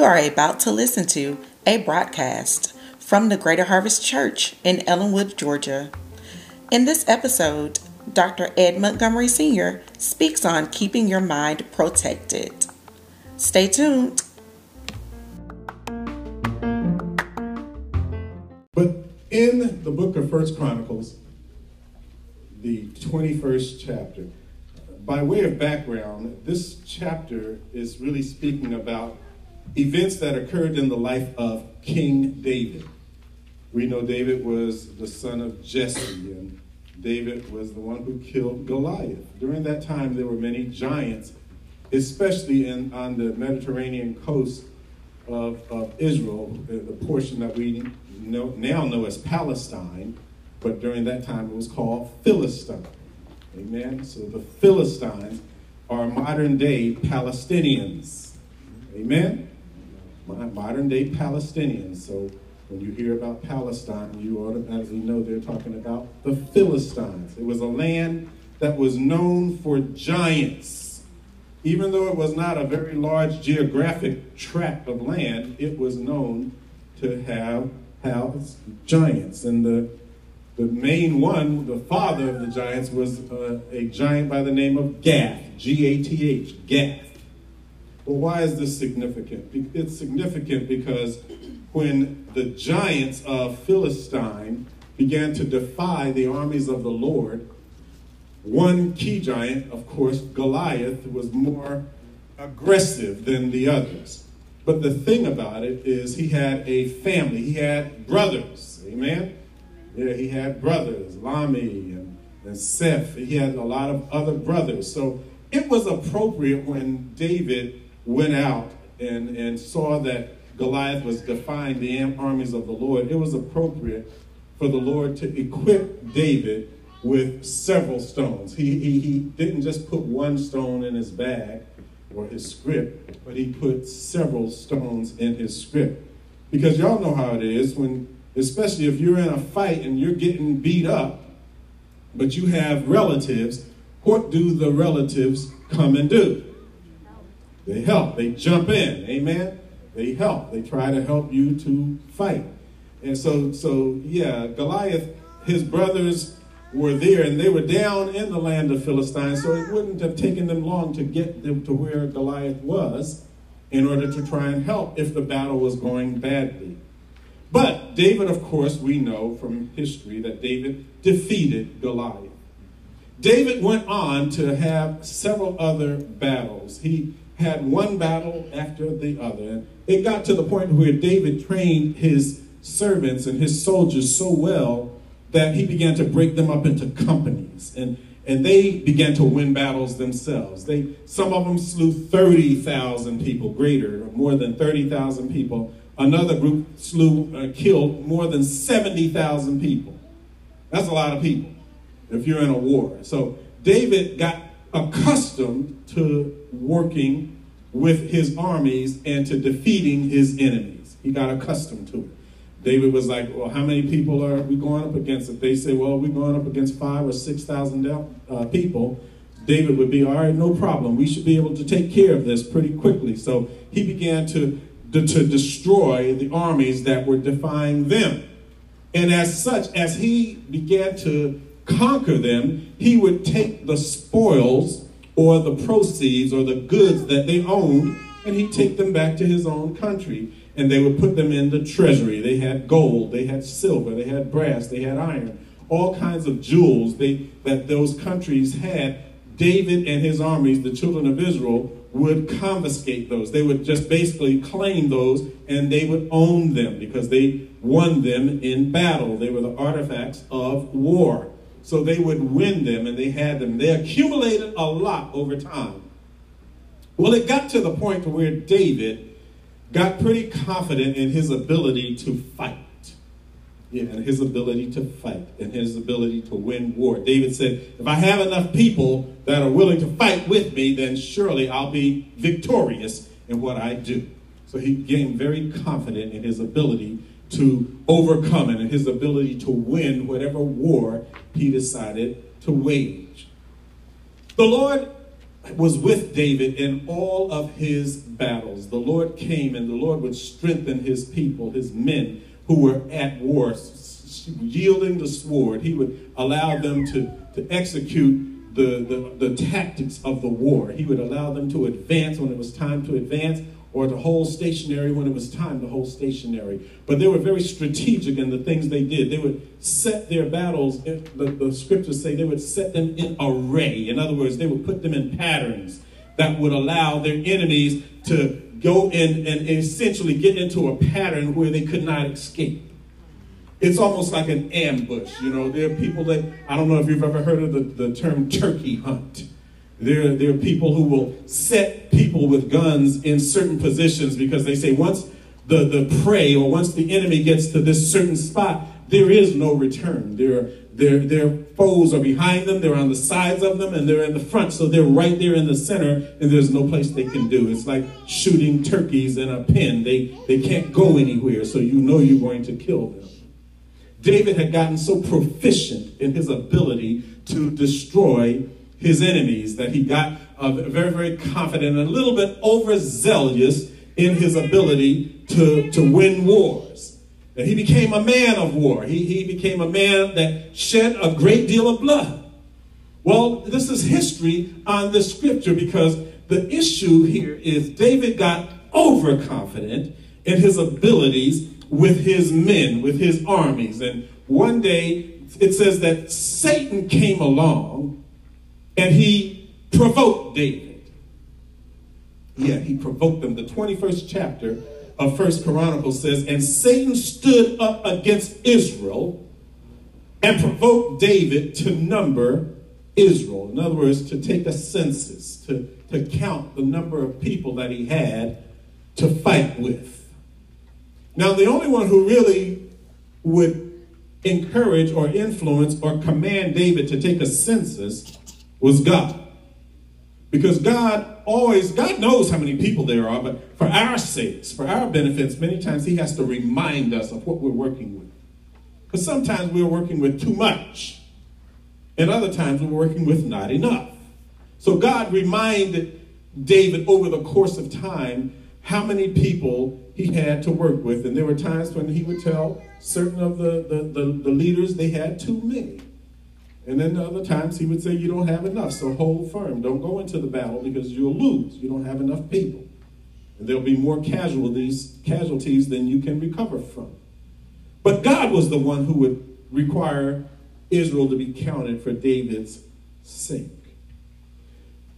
You are about to listen to a broadcast from the Greater Harvest Church in Ellenwood, Georgia. In this episode, Dr. Ed Montgomery Sr. speaks on keeping your mind protected. Stay tuned. But in the book of First Chronicles, the 21st chapter, by way of background, this chapter is really speaking about events that occurred in the life of King David. We know David was the son of Jesse, and David was the one who killed Goliath. During that time, there were many giants, especially in, on the Mediterranean coast of, of Israel, the portion that we know, now know as Palestine, but during that time it was called Philistine. Amen. So the Philistines are modern day Palestinians. Amen. Modern day Palestinians. So when you hear about Palestine, you automatically know they're talking about the Philistines. It was a land that was known for giants. Even though it was not a very large geographic tract of land, it was known to have house giants. And the the main one, the father of the giants, was uh, a giant by the name of Gath, G A T H, Gath. Well, why is this significant? It's significant because when the giants of Philistine began to defy the armies of the Lord, one key giant, of course, Goliath, was more aggressive than the others. But the thing about it is, he had a family, he had brothers. Amen? Yeah, he had brothers, Lahmi and, and Seth. He had a lot of other brothers. So it was appropriate when David went out and, and saw that Goliath was defying the armies of the Lord, it was appropriate for the Lord to equip David with several stones. He, he, he didn't just put one stone in his bag or his script, but he put several stones in his script. Because y'all know how it is when especially if you're in a fight and you're getting beat up, but you have relatives, what do the relatives come and do? They help, they jump in, amen? They help, they try to help you to fight. And so, so yeah, Goliath, his brothers were there and they were down in the land of Philistine, so it wouldn't have taken them long to get them to where Goliath was in order to try and help if the battle was going badly. But David, of course, we know from history that David defeated Goliath. David went on to have several other battles. He had one battle after the other. It got to the point where David trained his servants and his soldiers so well that he began to break them up into companies. And, and they began to win battles themselves. They, some of them slew 30,000 people, greater, more than 30,000 people Another group slew, uh, killed more than 70,000 people. That's a lot of people if you're in a war. So David got accustomed to working with his armies and to defeating his enemies. He got accustomed to it. David was like, well, how many people are we going up against? If they say, well, we're going up against five or 6,000 uh, people, David would be, all right, no problem. We should be able to take care of this pretty quickly. So he began to to, to destroy the armies that were defying them. And as such, as he began to conquer them, he would take the spoils or the proceeds or the goods that they owned and he'd take them back to his own country and they would put them in the treasury. They had gold, they had silver, they had brass, they had iron, all kinds of jewels they, that those countries had. David and his armies, the children of Israel, would confiscate those. They would just basically claim those and they would own them because they won them in battle. They were the artifacts of war. So they would win them and they had them. They accumulated a lot over time. Well, it got to the point where David got pretty confident in his ability to fight. Yeah, and his ability to fight and his ability to win war. David said, If I have enough people that are willing to fight with me, then surely I'll be victorious in what I do. So he became very confident in his ability to overcome and his ability to win whatever war he decided to wage. The Lord was with David in all of his battles. The Lord came and the Lord would strengthen his people, his men who were at war, yielding the sword. He would allow them to, to execute the, the, the tactics of the war. He would allow them to advance when it was time to advance or to hold stationary when it was time to hold stationary. But they were very strategic in the things they did. They would set their battles, the, the scriptures say they would set them in array. In other words, they would put them in patterns that would allow their enemies to go in and essentially get into a pattern where they could not escape. It's almost like an ambush. You know, there are people that, I don't know if you've ever heard of the, the term turkey hunt. There, there are people who will set people with guns in certain positions because they say once the, the prey or once the enemy gets to this certain spot, there is no return. Their, their, their foes are behind them, they're on the sides of them, and they're in the front. So they're right there in the center, and there's no place they can do. It's like shooting turkeys in a pen. They, they can't go anywhere, so you know you're going to kill them. David had gotten so proficient in his ability to destroy his enemies, that he got uh, very, very confident and a little bit overzealous in his ability to, to win wars. That he became a man of war. He, he became a man that shed a great deal of blood. Well, this is history on this scripture because the issue here is David got overconfident in his abilities with his men, with his armies. And one day it says that Satan came along and he provoked David. Yeah, he provoked them. The 21st chapter of First Chronicles says, And Satan stood up against Israel and provoked David to number Israel. In other words, to take a census, to, to count the number of people that he had to fight with. Now, the only one who really would encourage or influence or command David to take a census was God. Because God always, God knows how many people there are, but for our sakes, for our benefits, many times He has to remind us of what we're working with. Because sometimes we're working with too much, and other times we're working with not enough. So God reminded David over the course of time how many people he had to work with. And there were times when he would tell certain of the, the, the, the leaders they had too many. And then the other times he would say, You don't have enough, so hold firm. Don't go into the battle because you'll lose. You don't have enough people. And there'll be more casualties, casualties than you can recover from. But God was the one who would require Israel to be counted for David's sake.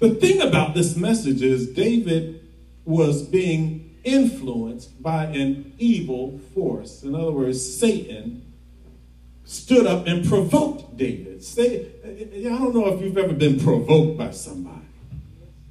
The thing about this message is David was being influenced by an evil force. In other words, Satan stood up and provoked David. Say, I don't know if you've ever been provoked by somebody.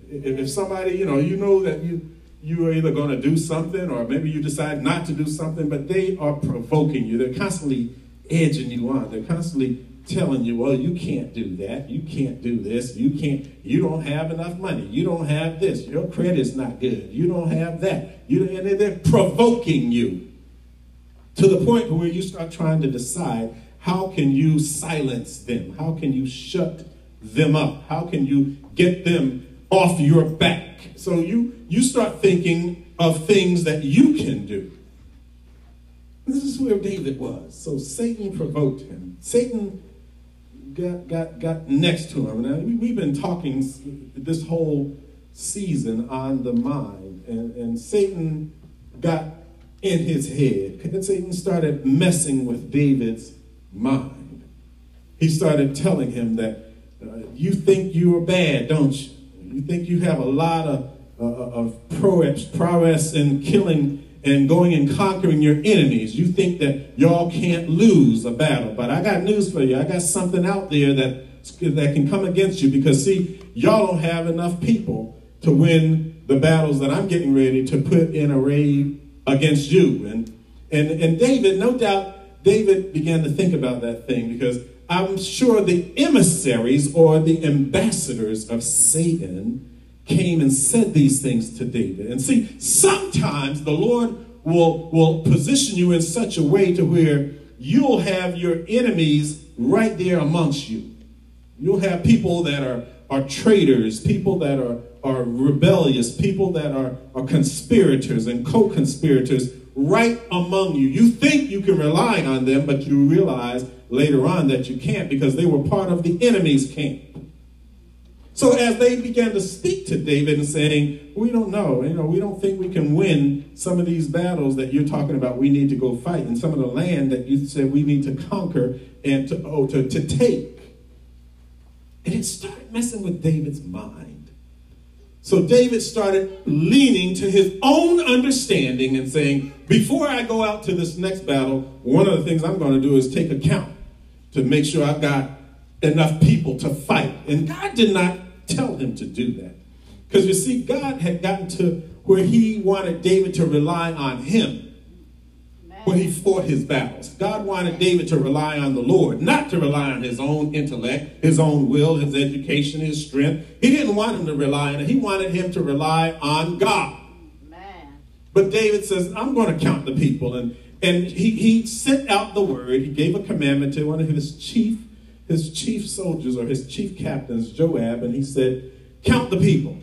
If somebody, you know, you know that you you are either going to do something or maybe you decide not to do something, but they are provoking you. They're constantly edging you on. They're constantly telling you, well, you can't do that. You can't do this. You can't, you don't have enough money. You don't have this. Your credit's not good. You don't have that. You, and they're provoking you to the point where you start trying to decide how can you silence them? How can you shut them up? How can you get them off your back? So you, you start thinking of things that you can do. This is where David was. So Satan provoked him. Satan got, got, got next to him. Now, we've been talking this whole season on the mind, and, and Satan got in his head. Satan started messing with David's mind. He started telling him that uh, you think you are bad, don't you? You think you have a lot of, uh, of prowess, prowess in killing and going and conquering your enemies. You think that y'all can't lose a battle. But I got news for you. I got something out there that, that can come against you because, see, y'all don't have enough people to win the battles that I'm getting ready to put in array against you. And, and, and David, no doubt, David began to think about that thing because I'm sure the emissaries or the ambassadors of Satan came and said these things to David. And see, sometimes the Lord will, will position you in such a way to where you'll have your enemies right there amongst you. You'll have people that are, are traitors, people that are, are rebellious, people that are, are conspirators and co conspirators right among you. You think you can rely on them, but you realize later on that you can't because they were part of the enemy's camp. So as they began to speak to David and saying, we don't know, you know, we don't think we can win some of these battles that you're talking about we need to go fight and some of the land that you said we need to conquer and to, oh, to, to take. And it started messing with David's mind. So David started leaning to his own understanding and saying, before I go out to this next battle, one of the things I'm going to do is take account to make sure I've got enough people to fight. And God did not tell him to do that. Because you see, God had gotten to where he wanted David to rely on him when he fought his battles. God wanted David to rely on the Lord, not to rely on his own intellect, his own will, his education, his strength. He didn't want him to rely on it. He wanted him to rely on God. But David says, I'm going to count the people. And, and he, he sent out the word. He gave a commandment to one of his chief, his chief soldiers or his chief captains, Joab, and he said, count the people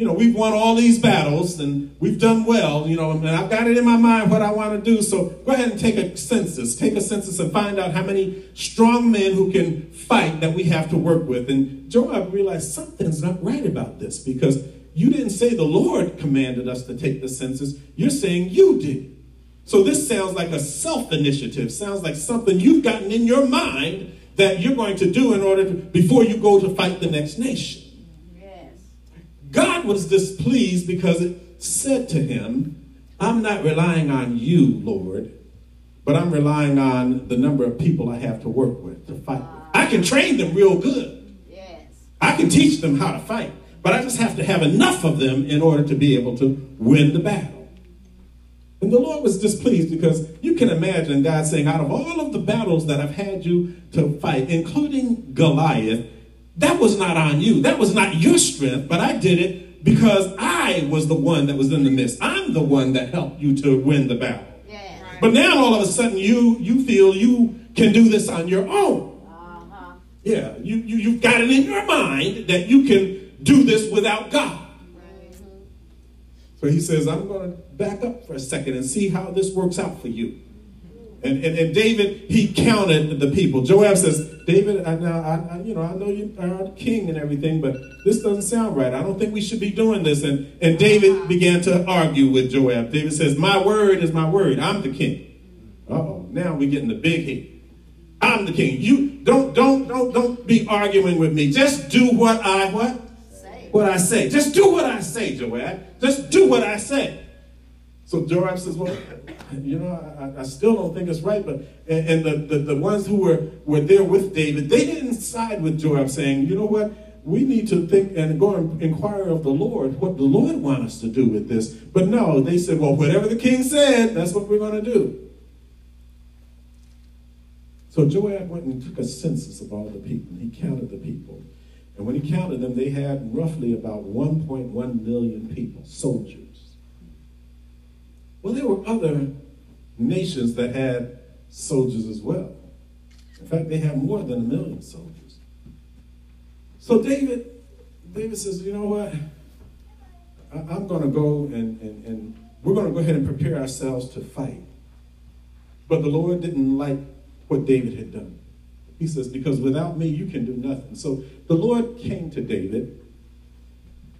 you know, we've won all these battles and we've done well, you know, and I've got it in my mind what I want to do. So go ahead and take a census. Take a census and find out how many strong men who can fight that we have to work with. And Joab realized something's not right about this because you didn't say the Lord commanded us to take the census. You're saying you did. So this sounds like a self initiative, sounds like something you've gotten in your mind that you're going to do in order to, before you go to fight the next nation. God was displeased because it said to him, I'm not relying on you, Lord, but I'm relying on the number of people I have to work with to fight. with. I can train them real good. Yes. I can teach them how to fight, but I just have to have enough of them in order to be able to win the battle. And the Lord was displeased because you can imagine God saying, out of all of the battles that I've had you to fight, including Goliath, that was not on you. That was not your strength, but I did it because I was the one that was in the midst. I'm the one that helped you to win the battle. Yeah. Right. But now all of a sudden you you feel you can do this on your own. Uh-huh. Yeah, you, you you've got it in your mind that you can do this without God. Mm-hmm. So he says, I'm going to back up for a second and see how this works out for you. And, and, and David, he counted the people. Joab says, David, I, now, I, I, you know, I know you are king and everything, but this doesn't sound right. I don't think we should be doing this. And, and David began to argue with Joab. David says, my word is my word. I'm the king. Uh-oh, now we're getting the big hit. I'm the king. You don't, don't, don't, don't be arguing with me. Just do what I, what? Say. What I say. Just do what I say, Joab. Just do what I say. So Joab says, well, you know, I, I, still don't think it's right. But and, and the, the, the, ones who were, were there with David, they didn't side with Joab saying, you know what, we need to think and go and inquire of the Lord what the Lord wants us to do with this. But no, they said, well, whatever the king said, that's what we're going to do. So Joab went and took a census of all the people. He counted the people. And when he counted them, they had roughly about 1.1 million people, soldiers. Well, there were other nations that had soldiers as well. In fact, they had more than a million soldiers. So David, David says, you know what? I, am going to go and, and, and we're going to go ahead and prepare ourselves to fight. But the Lord didn't like what David had done. He says, because without me, you can do nothing. So the Lord came to David.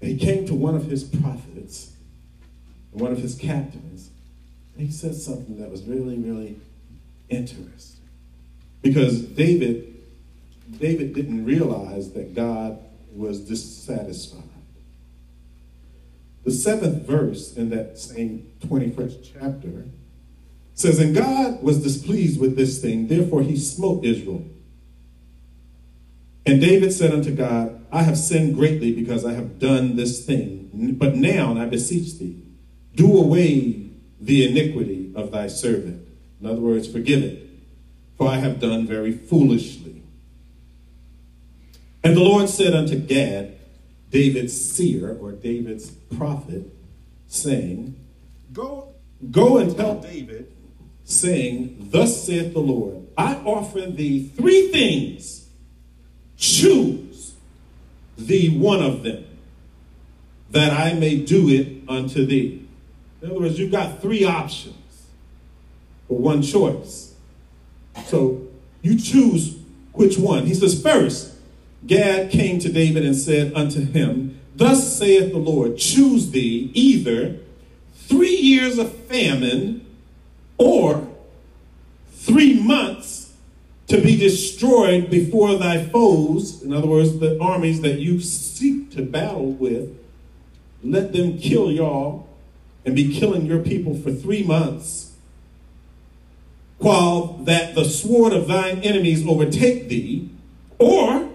He came to one of his prophets, one of his captains, he said something that was really, really interesting. Because David, David didn't realize that God was dissatisfied. The seventh verse in that same 21st chapter says, And God was displeased with this thing, therefore he smote Israel. And David said unto God, I have sinned greatly because I have done this thing. But now, I beseech thee, do away the iniquity of thy servant. In other words, forgive it, for I have done very foolishly. And the Lord said unto Gad, David's seer, or David's prophet, saying, Go, go and tell David, saying, Thus saith the Lord, I offer thee three things. Choose thee one of them, that I may do it unto thee. In other words, you've got three options for one choice. So you choose which one. He says, First, Gad came to David and said unto him, Thus saith the Lord, choose thee either three years of famine or three months to be destroyed before thy foes, in other words, the armies that you seek to battle with, let them kill y'all and be killing your people for three months, while that the sword of thine enemies overtake thee, or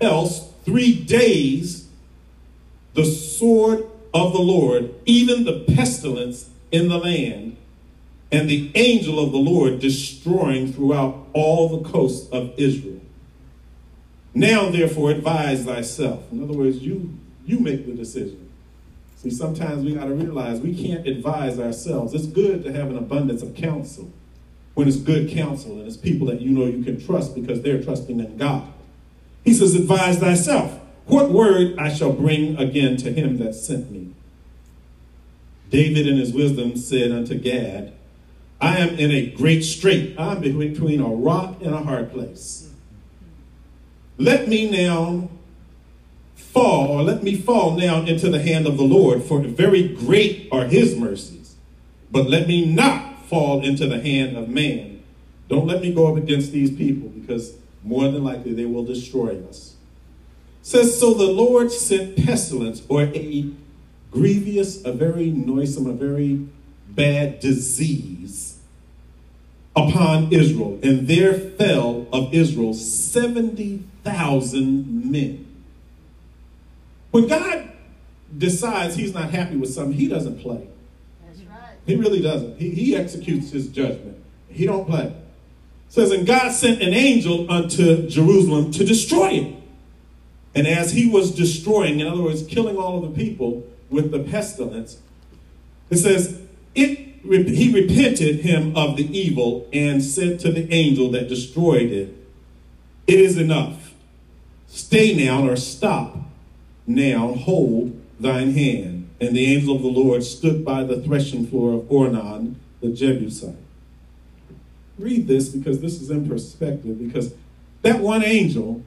else three days the sword of the Lord, even the pestilence in the land, and the angel of the Lord destroying throughout all the coasts of Israel. Now, therefore, advise thyself. In other words, you you make the decision. See, sometimes we got to realize we can't advise ourselves. It's good to have an abundance of counsel when it's good counsel and it's people that you know you can trust because they're trusting in God. He says, Advise thyself. What word I shall bring again to him that sent me? David in his wisdom said unto Gad, I am in a great strait. I'm between a rock and a hard place. Let me now fall, or let me fall now into the hand of the Lord, for very great are his mercies. But let me not fall into the hand of man. Don't let me go up against these people, because more than likely they will destroy us. It says, so the Lord sent pestilence, or a grievous, a very noisome, a very bad disease upon Israel, and there fell of Israel 70,000 men. When God decides he's not happy with something, he doesn't play. That's right. He really doesn't. He, he executes his judgment. He don't play. It says, and God sent an angel unto Jerusalem to destroy it. And as he was destroying, in other words, killing all of the people with the pestilence, it says, it, he repented him of the evil and said to the angel that destroyed it, It is enough. Stay now or stop now hold thine hand. And the angel of the Lord stood by the threshing floor of Ornan, the Jebusite. Read this because this is in perspective, because that one angel,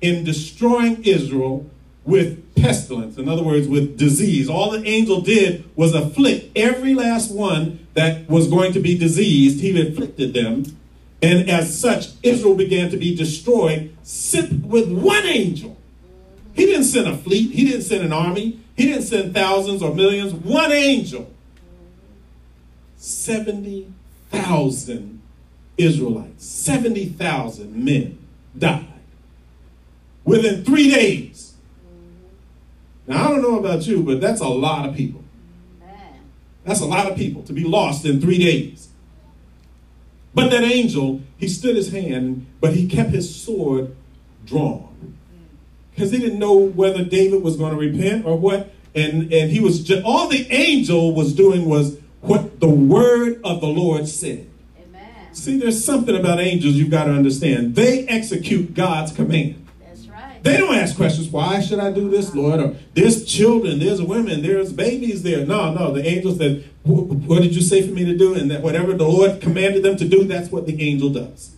in destroying Israel with pestilence, in other words, with disease, all the angel did was afflict every last one that was going to be diseased. He afflicted them. And as such, Israel began to be destroyed simply with one angel. He didn't send a fleet. He didn't send an army. He didn't send thousands or millions. One angel. 70,000 Israelites, 70,000 men died within three days. Now, I don't know about you, but that's a lot of people. That's a lot of people to be lost in three days. But that angel, he stood his hand, but he kept his sword drawn. Because he didn't know whether David was going to repent or what. And, and he was just, all the angel was doing was what the word of the Lord said. Amen. See, there's something about angels you've got to understand. They execute God's command. That's right. They don't ask questions, why should I do this, Lord? Or there's children, there's women, there's babies there. No, no, the angel said, what did you say for me to do? And that whatever the Lord commanded them to do, that's what the angel does.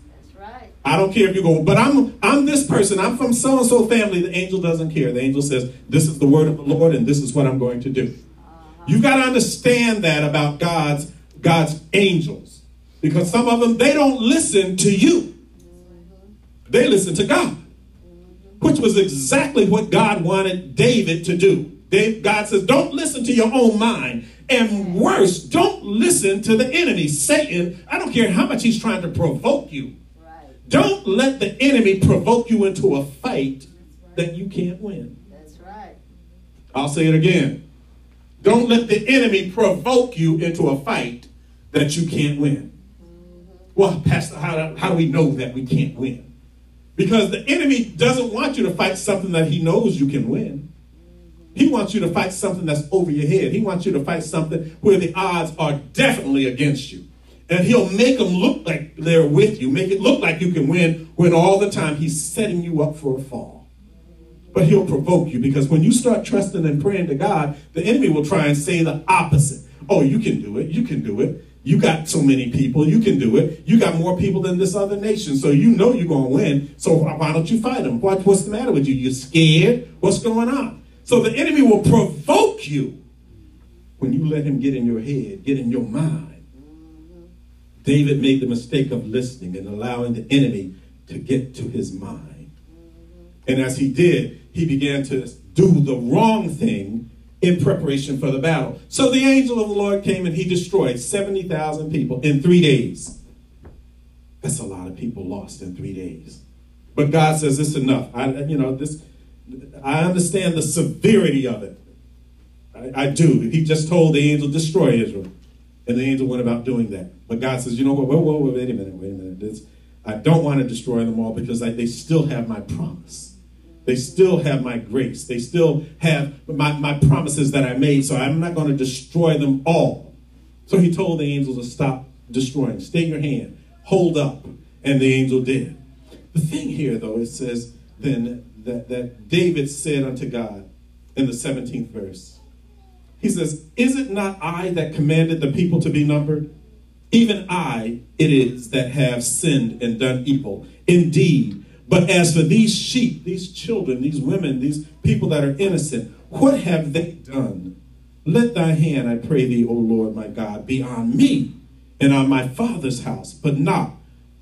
I don't care if you go, but I'm I'm this person, I'm from so and so family. The angel doesn't care. The angel says, This is the word of the Lord, and this is what I'm going to do. Uh-huh. You got to understand that about God's God's angels. Because some of them they don't listen to you. They listen to God. Which was exactly what God wanted David to do. Dave, God says, don't listen to your own mind. And worse, don't listen to the enemy, Satan. I don't care how much he's trying to provoke you. Don't let the enemy provoke you into a fight that you can't win. That's right. I'll say it again. Don't let the enemy provoke you into a fight that you can't win. Mm-hmm. Well, Pastor, how do, how do we know that we can't win? Because the enemy doesn't want you to fight something that he knows you can win. Mm-hmm. He wants you to fight something that's over your head. He wants you to fight something where the odds are definitely against you. And he'll make them look like they're with you, make it look like you can win when all the time he's setting you up for a fall. but he'll provoke you because when you start trusting and praying to God, the enemy will try and say the opposite. Oh, you can do it. You can do it. You got so many people. You can do it. You got more people than this other nation. So you know you're going to win. So why don't you fight them? What, what's the matter with you? You're scared? What's going on? So the enemy will provoke you when you let him get in your head, get in your mind. David made the mistake of listening and allowing the enemy to get to his mind. And as he did, he began to do the wrong thing in preparation for the battle. So the angel of the Lord came and he destroyed 70,000 people in three days. That's a lot of people lost in three days. But God says it's enough. I, you know, this, I understand the severity of it. I, I do. He just told the angel, destroy Israel. And the angel went about doing that. But God says, you know what? Whoa, whoa, whoa, wait a minute, wait a minute. This, I don't want to destroy them all because I, they still have my promise. They still have my grace. They still have my, my promises that I made. So I'm not going to destroy them all. So he told the angel to stop destroying. Stay your hand. Hold up. And the angel did. The thing here, though, it says then that, that David said unto God in the 17th verse, he says, Is it not I that commanded the people to be numbered? Even I it is that have sinned and done evil. Indeed, but as for these sheep, these children, these women, these people that are innocent, what have they done? Let thy hand, I pray thee, O Lord my God, be on me and on my father's house, but not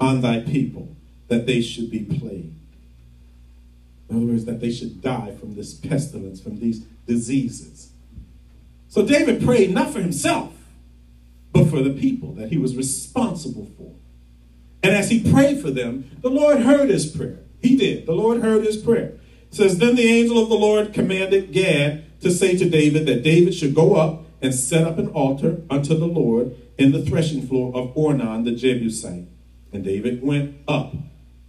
on thy people, that they should be plagued. In other words, that they should die from this pestilence, from these diseases. So David prayed not for himself, but for the people that he was responsible for. And as he prayed for them, the Lord heard his prayer. He did. The Lord heard his prayer. It says, Then the angel of the Lord commanded Gad to say to David that David should go up and set up an altar unto the Lord in the threshing floor of Ornan the Jebusite. And David went up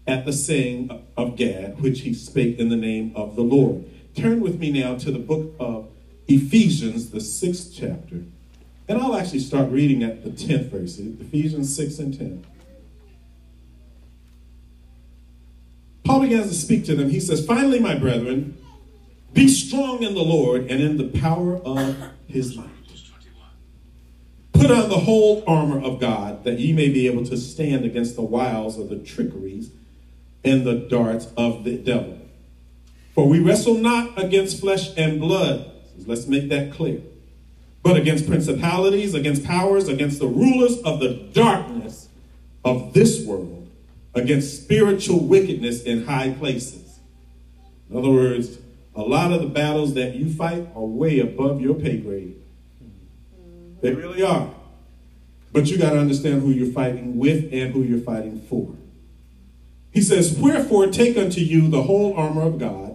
at the saying of Gad, which he spake in the name of the Lord. Turn with me now to the book of Ephesians, the sixth chapter. And I'll actually start reading at the 10th verse, Ephesians 6 and 10. Paul begins to speak to them. He says, Finally, my brethren, be strong in the Lord and in the power of his might. Put on the whole armor of God that ye may be able to stand against the wiles of the trickeries and the darts of the devil. For we wrestle not against flesh and blood. Let's make that clear. But against principalities, against powers, against the rulers of the darkness of this world, against spiritual wickedness in high places. In other words, a lot of the battles that you fight are way above your pay grade. They really are. But you got to understand who you're fighting with and who you're fighting for. He says, Wherefore take unto you the whole armor of God,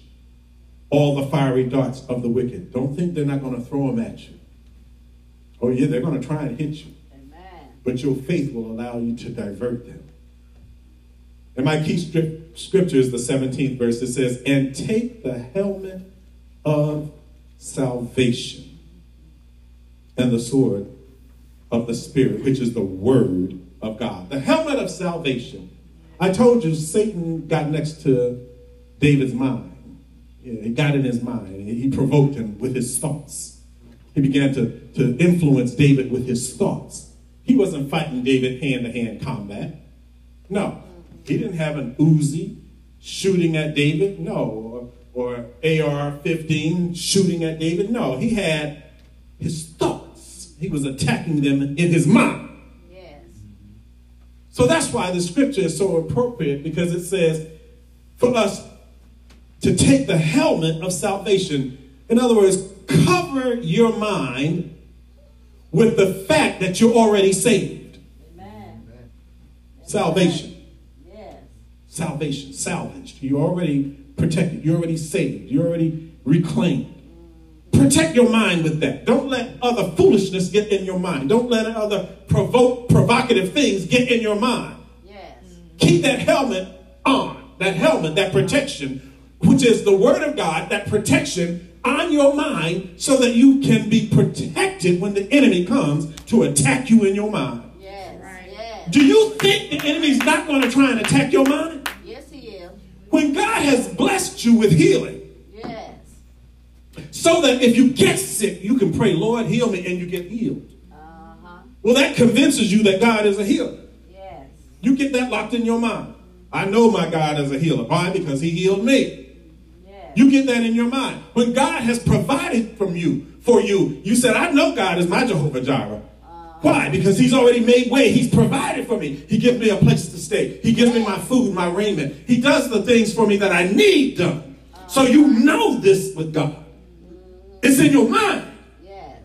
all the fiery darts of the wicked. Don't think they're not going to throw them at you. Oh, yeah, they're going to try and hit you. Amen. But your faith will allow you to divert them. And my key script, scripture is the 17th verse. It says, And take the helmet of salvation and the sword of the Spirit, which is the word of God. The helmet of salvation. I told you Satan got next to David's mind. Yeah, he got in his mind. He provoked him with his thoughts. He began to, to influence David with his thoughts. He wasn't fighting David hand to hand combat. No. He didn't have an Uzi shooting at David. No. Or, or AR 15 shooting at David. No. He had his thoughts. He was attacking them in his mind. Yes. So that's why the scripture is so appropriate because it says for us to take the helmet of salvation. In other words, cover your mind with the fact that you're already saved. Amen. Salvation. Yes. Salvation. Salvaged. You're already protected. You're already saved. You're already reclaimed. Protect your mind with that. Don't let other foolishness get in your mind. Don't let other provoke provocative things get in your mind. Yes. Keep that helmet on. That helmet, that protection, which is the word of God, that protection on your mind so that you can be protected when the enemy comes to attack you in your mind. Yes. Yes. Do you think the enemy's not going to try and attack your mind? Yes, he is. When God has blessed you with healing, Yes. so that if you get sick, you can pray, Lord, heal me, and you get healed. Uh-huh. Well, that convinces you that God is a healer. Yes. You get that locked in your mind. I know my God is a healer. Why? Because he healed me. You get that in your mind. When God has provided from you, for you, you said, I know God is my Jehovah Jireh. Uh. Why? Because he's already made way. He's provided for me. He gives me a place to stay. He gives me my food, my raiment. He does the things for me that I need done. So uh. you know this with God. It's in your mind. Yes.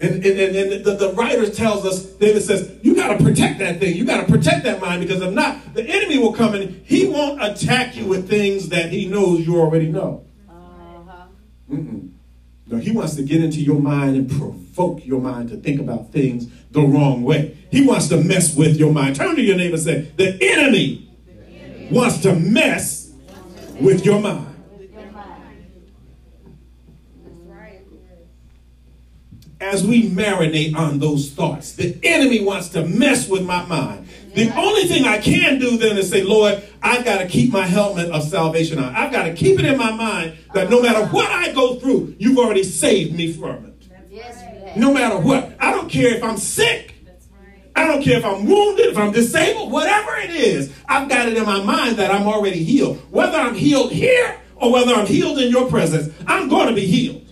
And, and, and, and the, the writer tells us, David says, you got to protect that thing. You got to protect that mind because if not, the enemy will come and he won't attack you with things that he knows you already know. Mm-mm. No, he wants to get into your mind and provoke your mind to think about things the wrong way. He wants to mess with your mind. Turn to your neighbor and say, the enemy wants to mess. With your mind. as we marinate on those thoughts. The enemy wants to mess with my mind. The only thing I can do then is say, Lord, I've got to keep my helmet of salvation on. I've got to keep it in my mind that no matter what I go through, you've already saved me from it. Yes, you have. No matter what. I don't care if I'm sick. I don't care if I'm wounded, if I'm disabled, whatever it is. I've got it in my mind that I'm already healed. Whether I'm healed here or whether I'm healed in your presence, I'm going to be healed.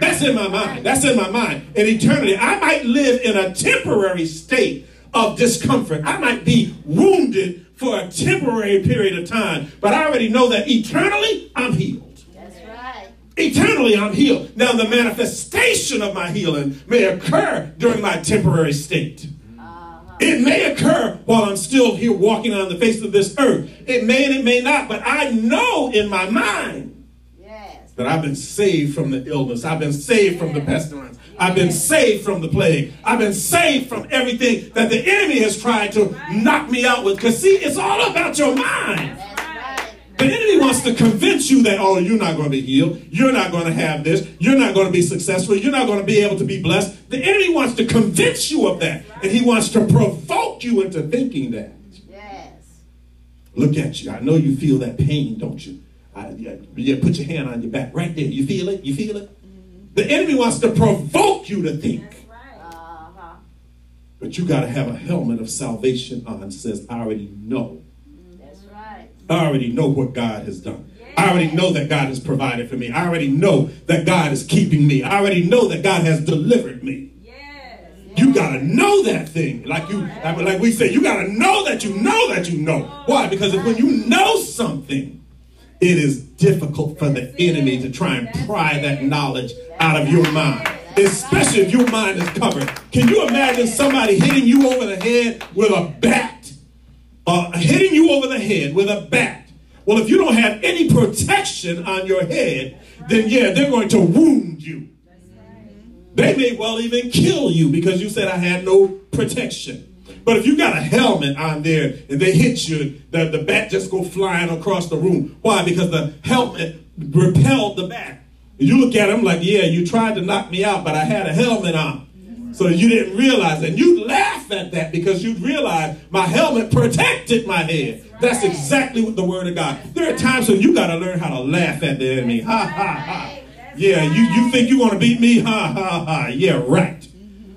That's in my mind. That's in my mind. In eternity, I might live in a temporary state of discomfort. I might be wounded for a temporary period of time, but I already know that eternally I'm healed. That's right. Eternally I'm healed. Now, the manifestation of my healing may occur during my temporary state. Uh-huh. It may occur while I'm still here walking on the face of this earth. It may and it may not, but I know in my mind Yes. that I've been saved from the illness. I've been saved from the pestilence. I've been saved from the plague. I've been saved from everything that the enemy has tried to knock me out with. Because, see, it's all about your mind. The enemy wants to convince you that, oh, you're not going to be healed. You're not going to have this. You're not going to be successful. You're not going to be able to be blessed. The enemy wants to convince you of that. And he wants to provoke you into thinking that. Yes. Look at you. I know you feel that pain, don't you? I, yeah, yeah, put your hand on your back right there. You feel it? You feel it? The enemy wants to provoke you to think. Uh-huh. But you got to have a helmet of salvation on. Says, I already know. That's right. I already know what God has done. I already know that God has provided for me. I already know that God is keeping me. I already know that God has delivered me. You gotta know that thing. Like you, like we say, you gotta know that you know that you know. Why? Because if when you know something, it is difficult for the enemy to try and pry that knowledge out of your mind. Especially if your mind is covered. Can you imagine somebody hitting you over the head with a bat? Uh, hitting you over the head with a bat. Well, if you don't have any protection on your head, then yeah, they're going to wound you. They may well even kill you because you said I had no protection. But if you got a helmet on there and they hit you, the, the bat just go flying across the room. Why? Because the helmet repelled the bat. You look at them like, yeah, you tried to knock me out, but I had a helmet on. So you didn't realize that. You laugh at that because you'd realize my helmet protected my head. That's exactly what the word of God. There are times when you got to learn how to laugh at the enemy. Ha ha ha. Yeah, you, you think you're going to beat me? Ha ha ha. Yeah, right.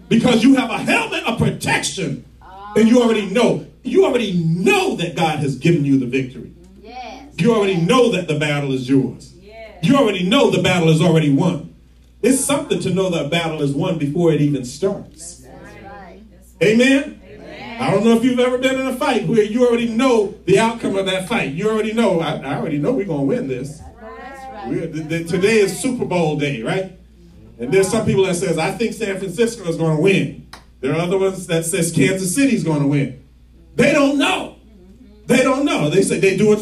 Because you have a helmet of protection and you already know. You already know that God has given you the victory. Yes. You already know that the battle is yours. Yes. You already know the battle is already won. It's something to know that battle is won before it even starts. That's right. Amen? I don't know if you've ever been in a fight where you already know the outcome of that fight. You already know, I, I already know we're going to win this. I know that's We- right. the- the- today is Super Bowl day, right? And there's some people that says, I think San Francisco is going to win. There are other ones that says Kansas City is going to win. They don't know. They don't know. They say they do a,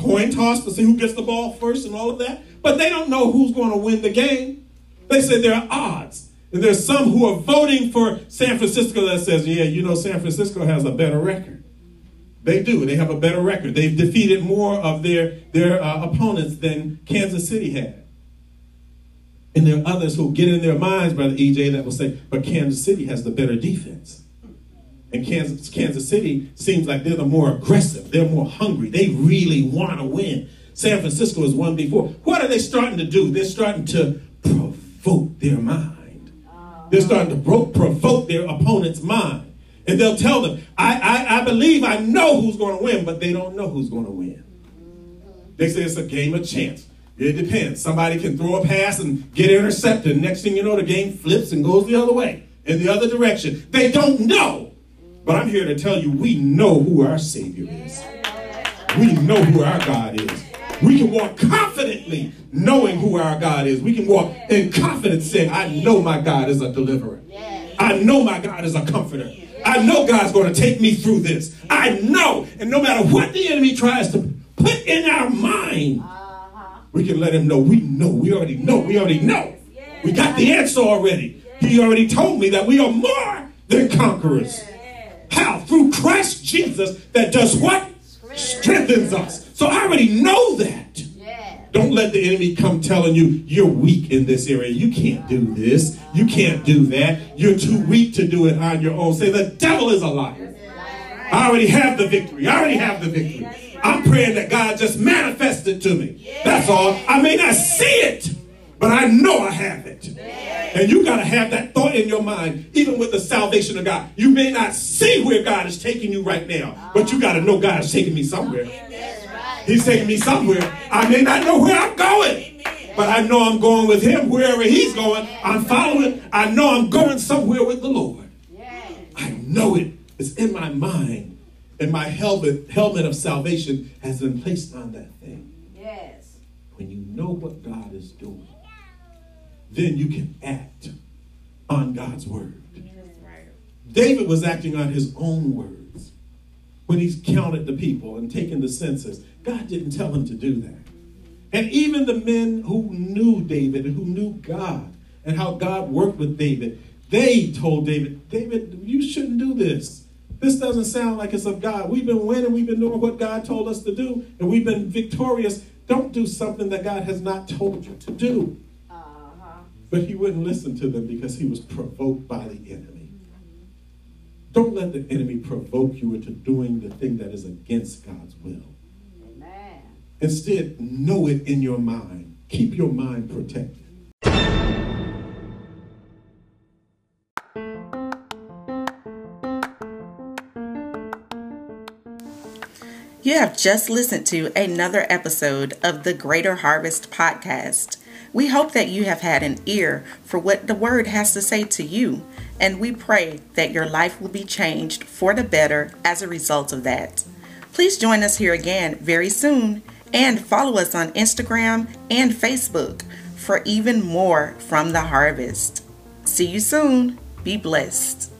coin toss to see who gets the ball first and all of that. But they don't know who's going to win the game. They say there are odds. And there's some who are voting for San Francisco that says, yeah, you know, San Francisco has a better record. They do. They have a better record. They've defeated more of their, their uh, opponents than Kansas City had. And there are others who get in their minds, Brother EJ, that will say, but Kansas City has the better defense. And Kansas, Kansas City seems like they're the more aggressive. They're more hungry. They really want to win. San Francisco has won before. What are they starting to do? They're starting to provoke their mind. They're starting to provoke their opponent's mind. And they'll tell them, I, I, I believe I know who's going to win, but they don't know who's going to win. They say it's a game of chance. It depends. Somebody can throw a pass and get intercepted. Next thing you know, the game flips and goes the other way, in the other direction. They don't know. But I'm here to tell you, we know who our Savior is. We know who our God is. We can walk confidently knowing who our God is. We can walk in confidence saying, I know my God is a deliverer. I know my God is a comforter. I know God's going to take me through this. I know. And no matter what the enemy tries to put in our mind, we can let him know. We know. We already know. We already know. We got the answer already. He already told me that we are more than conquerors. How? Through Christ Jesus that does what? Strengthens us. So I already know that. Don't let the enemy come telling you you're weak in this area. You can't do this. You can't do that. You're too weak to do it on your own. Say the devil is a liar. I already have the victory. I already have the victory. I'm praying that God just manifests it to me. That's all. I may not see it, but I know I have it. And you got to have that thought in your mind, even with the salvation of God. You may not see where God is taking you right now, but you got to know God is taking me somewhere. He's taking me somewhere. I may not know where I'm going, but I know I'm going with Him wherever He's going. I'm following. I know I'm going somewhere with the Lord. I know it. It's in my mind. And my helmet, helmet of salvation has been placed on that thing. Yes. When you know what God is doing, then you can act on God's word. David was acting on his own words when he counted the people and taken the census. God didn't tell him to do that. And even the men who knew David and who knew God and how God worked with David, they told David, David, you shouldn't do this. This doesn't sound like it's of God. We've been winning, we've been doing what God told us to do, and we've been victorious. Don't do something that God has not told you to do. Uh-huh. But he wouldn't listen to them because he was provoked by the enemy. Don't let the enemy provoke you into doing the thing that is against God's will. Amen. Instead, know it in your mind. Keep your mind protected. You have just listened to another episode of the Greater Harvest Podcast. We hope that you have had an ear for what the Word has to say to you, and we pray that your life will be changed for the better as a result of that. Please join us here again very soon and follow us on Instagram and Facebook for even more from the harvest. See you soon. Be blessed.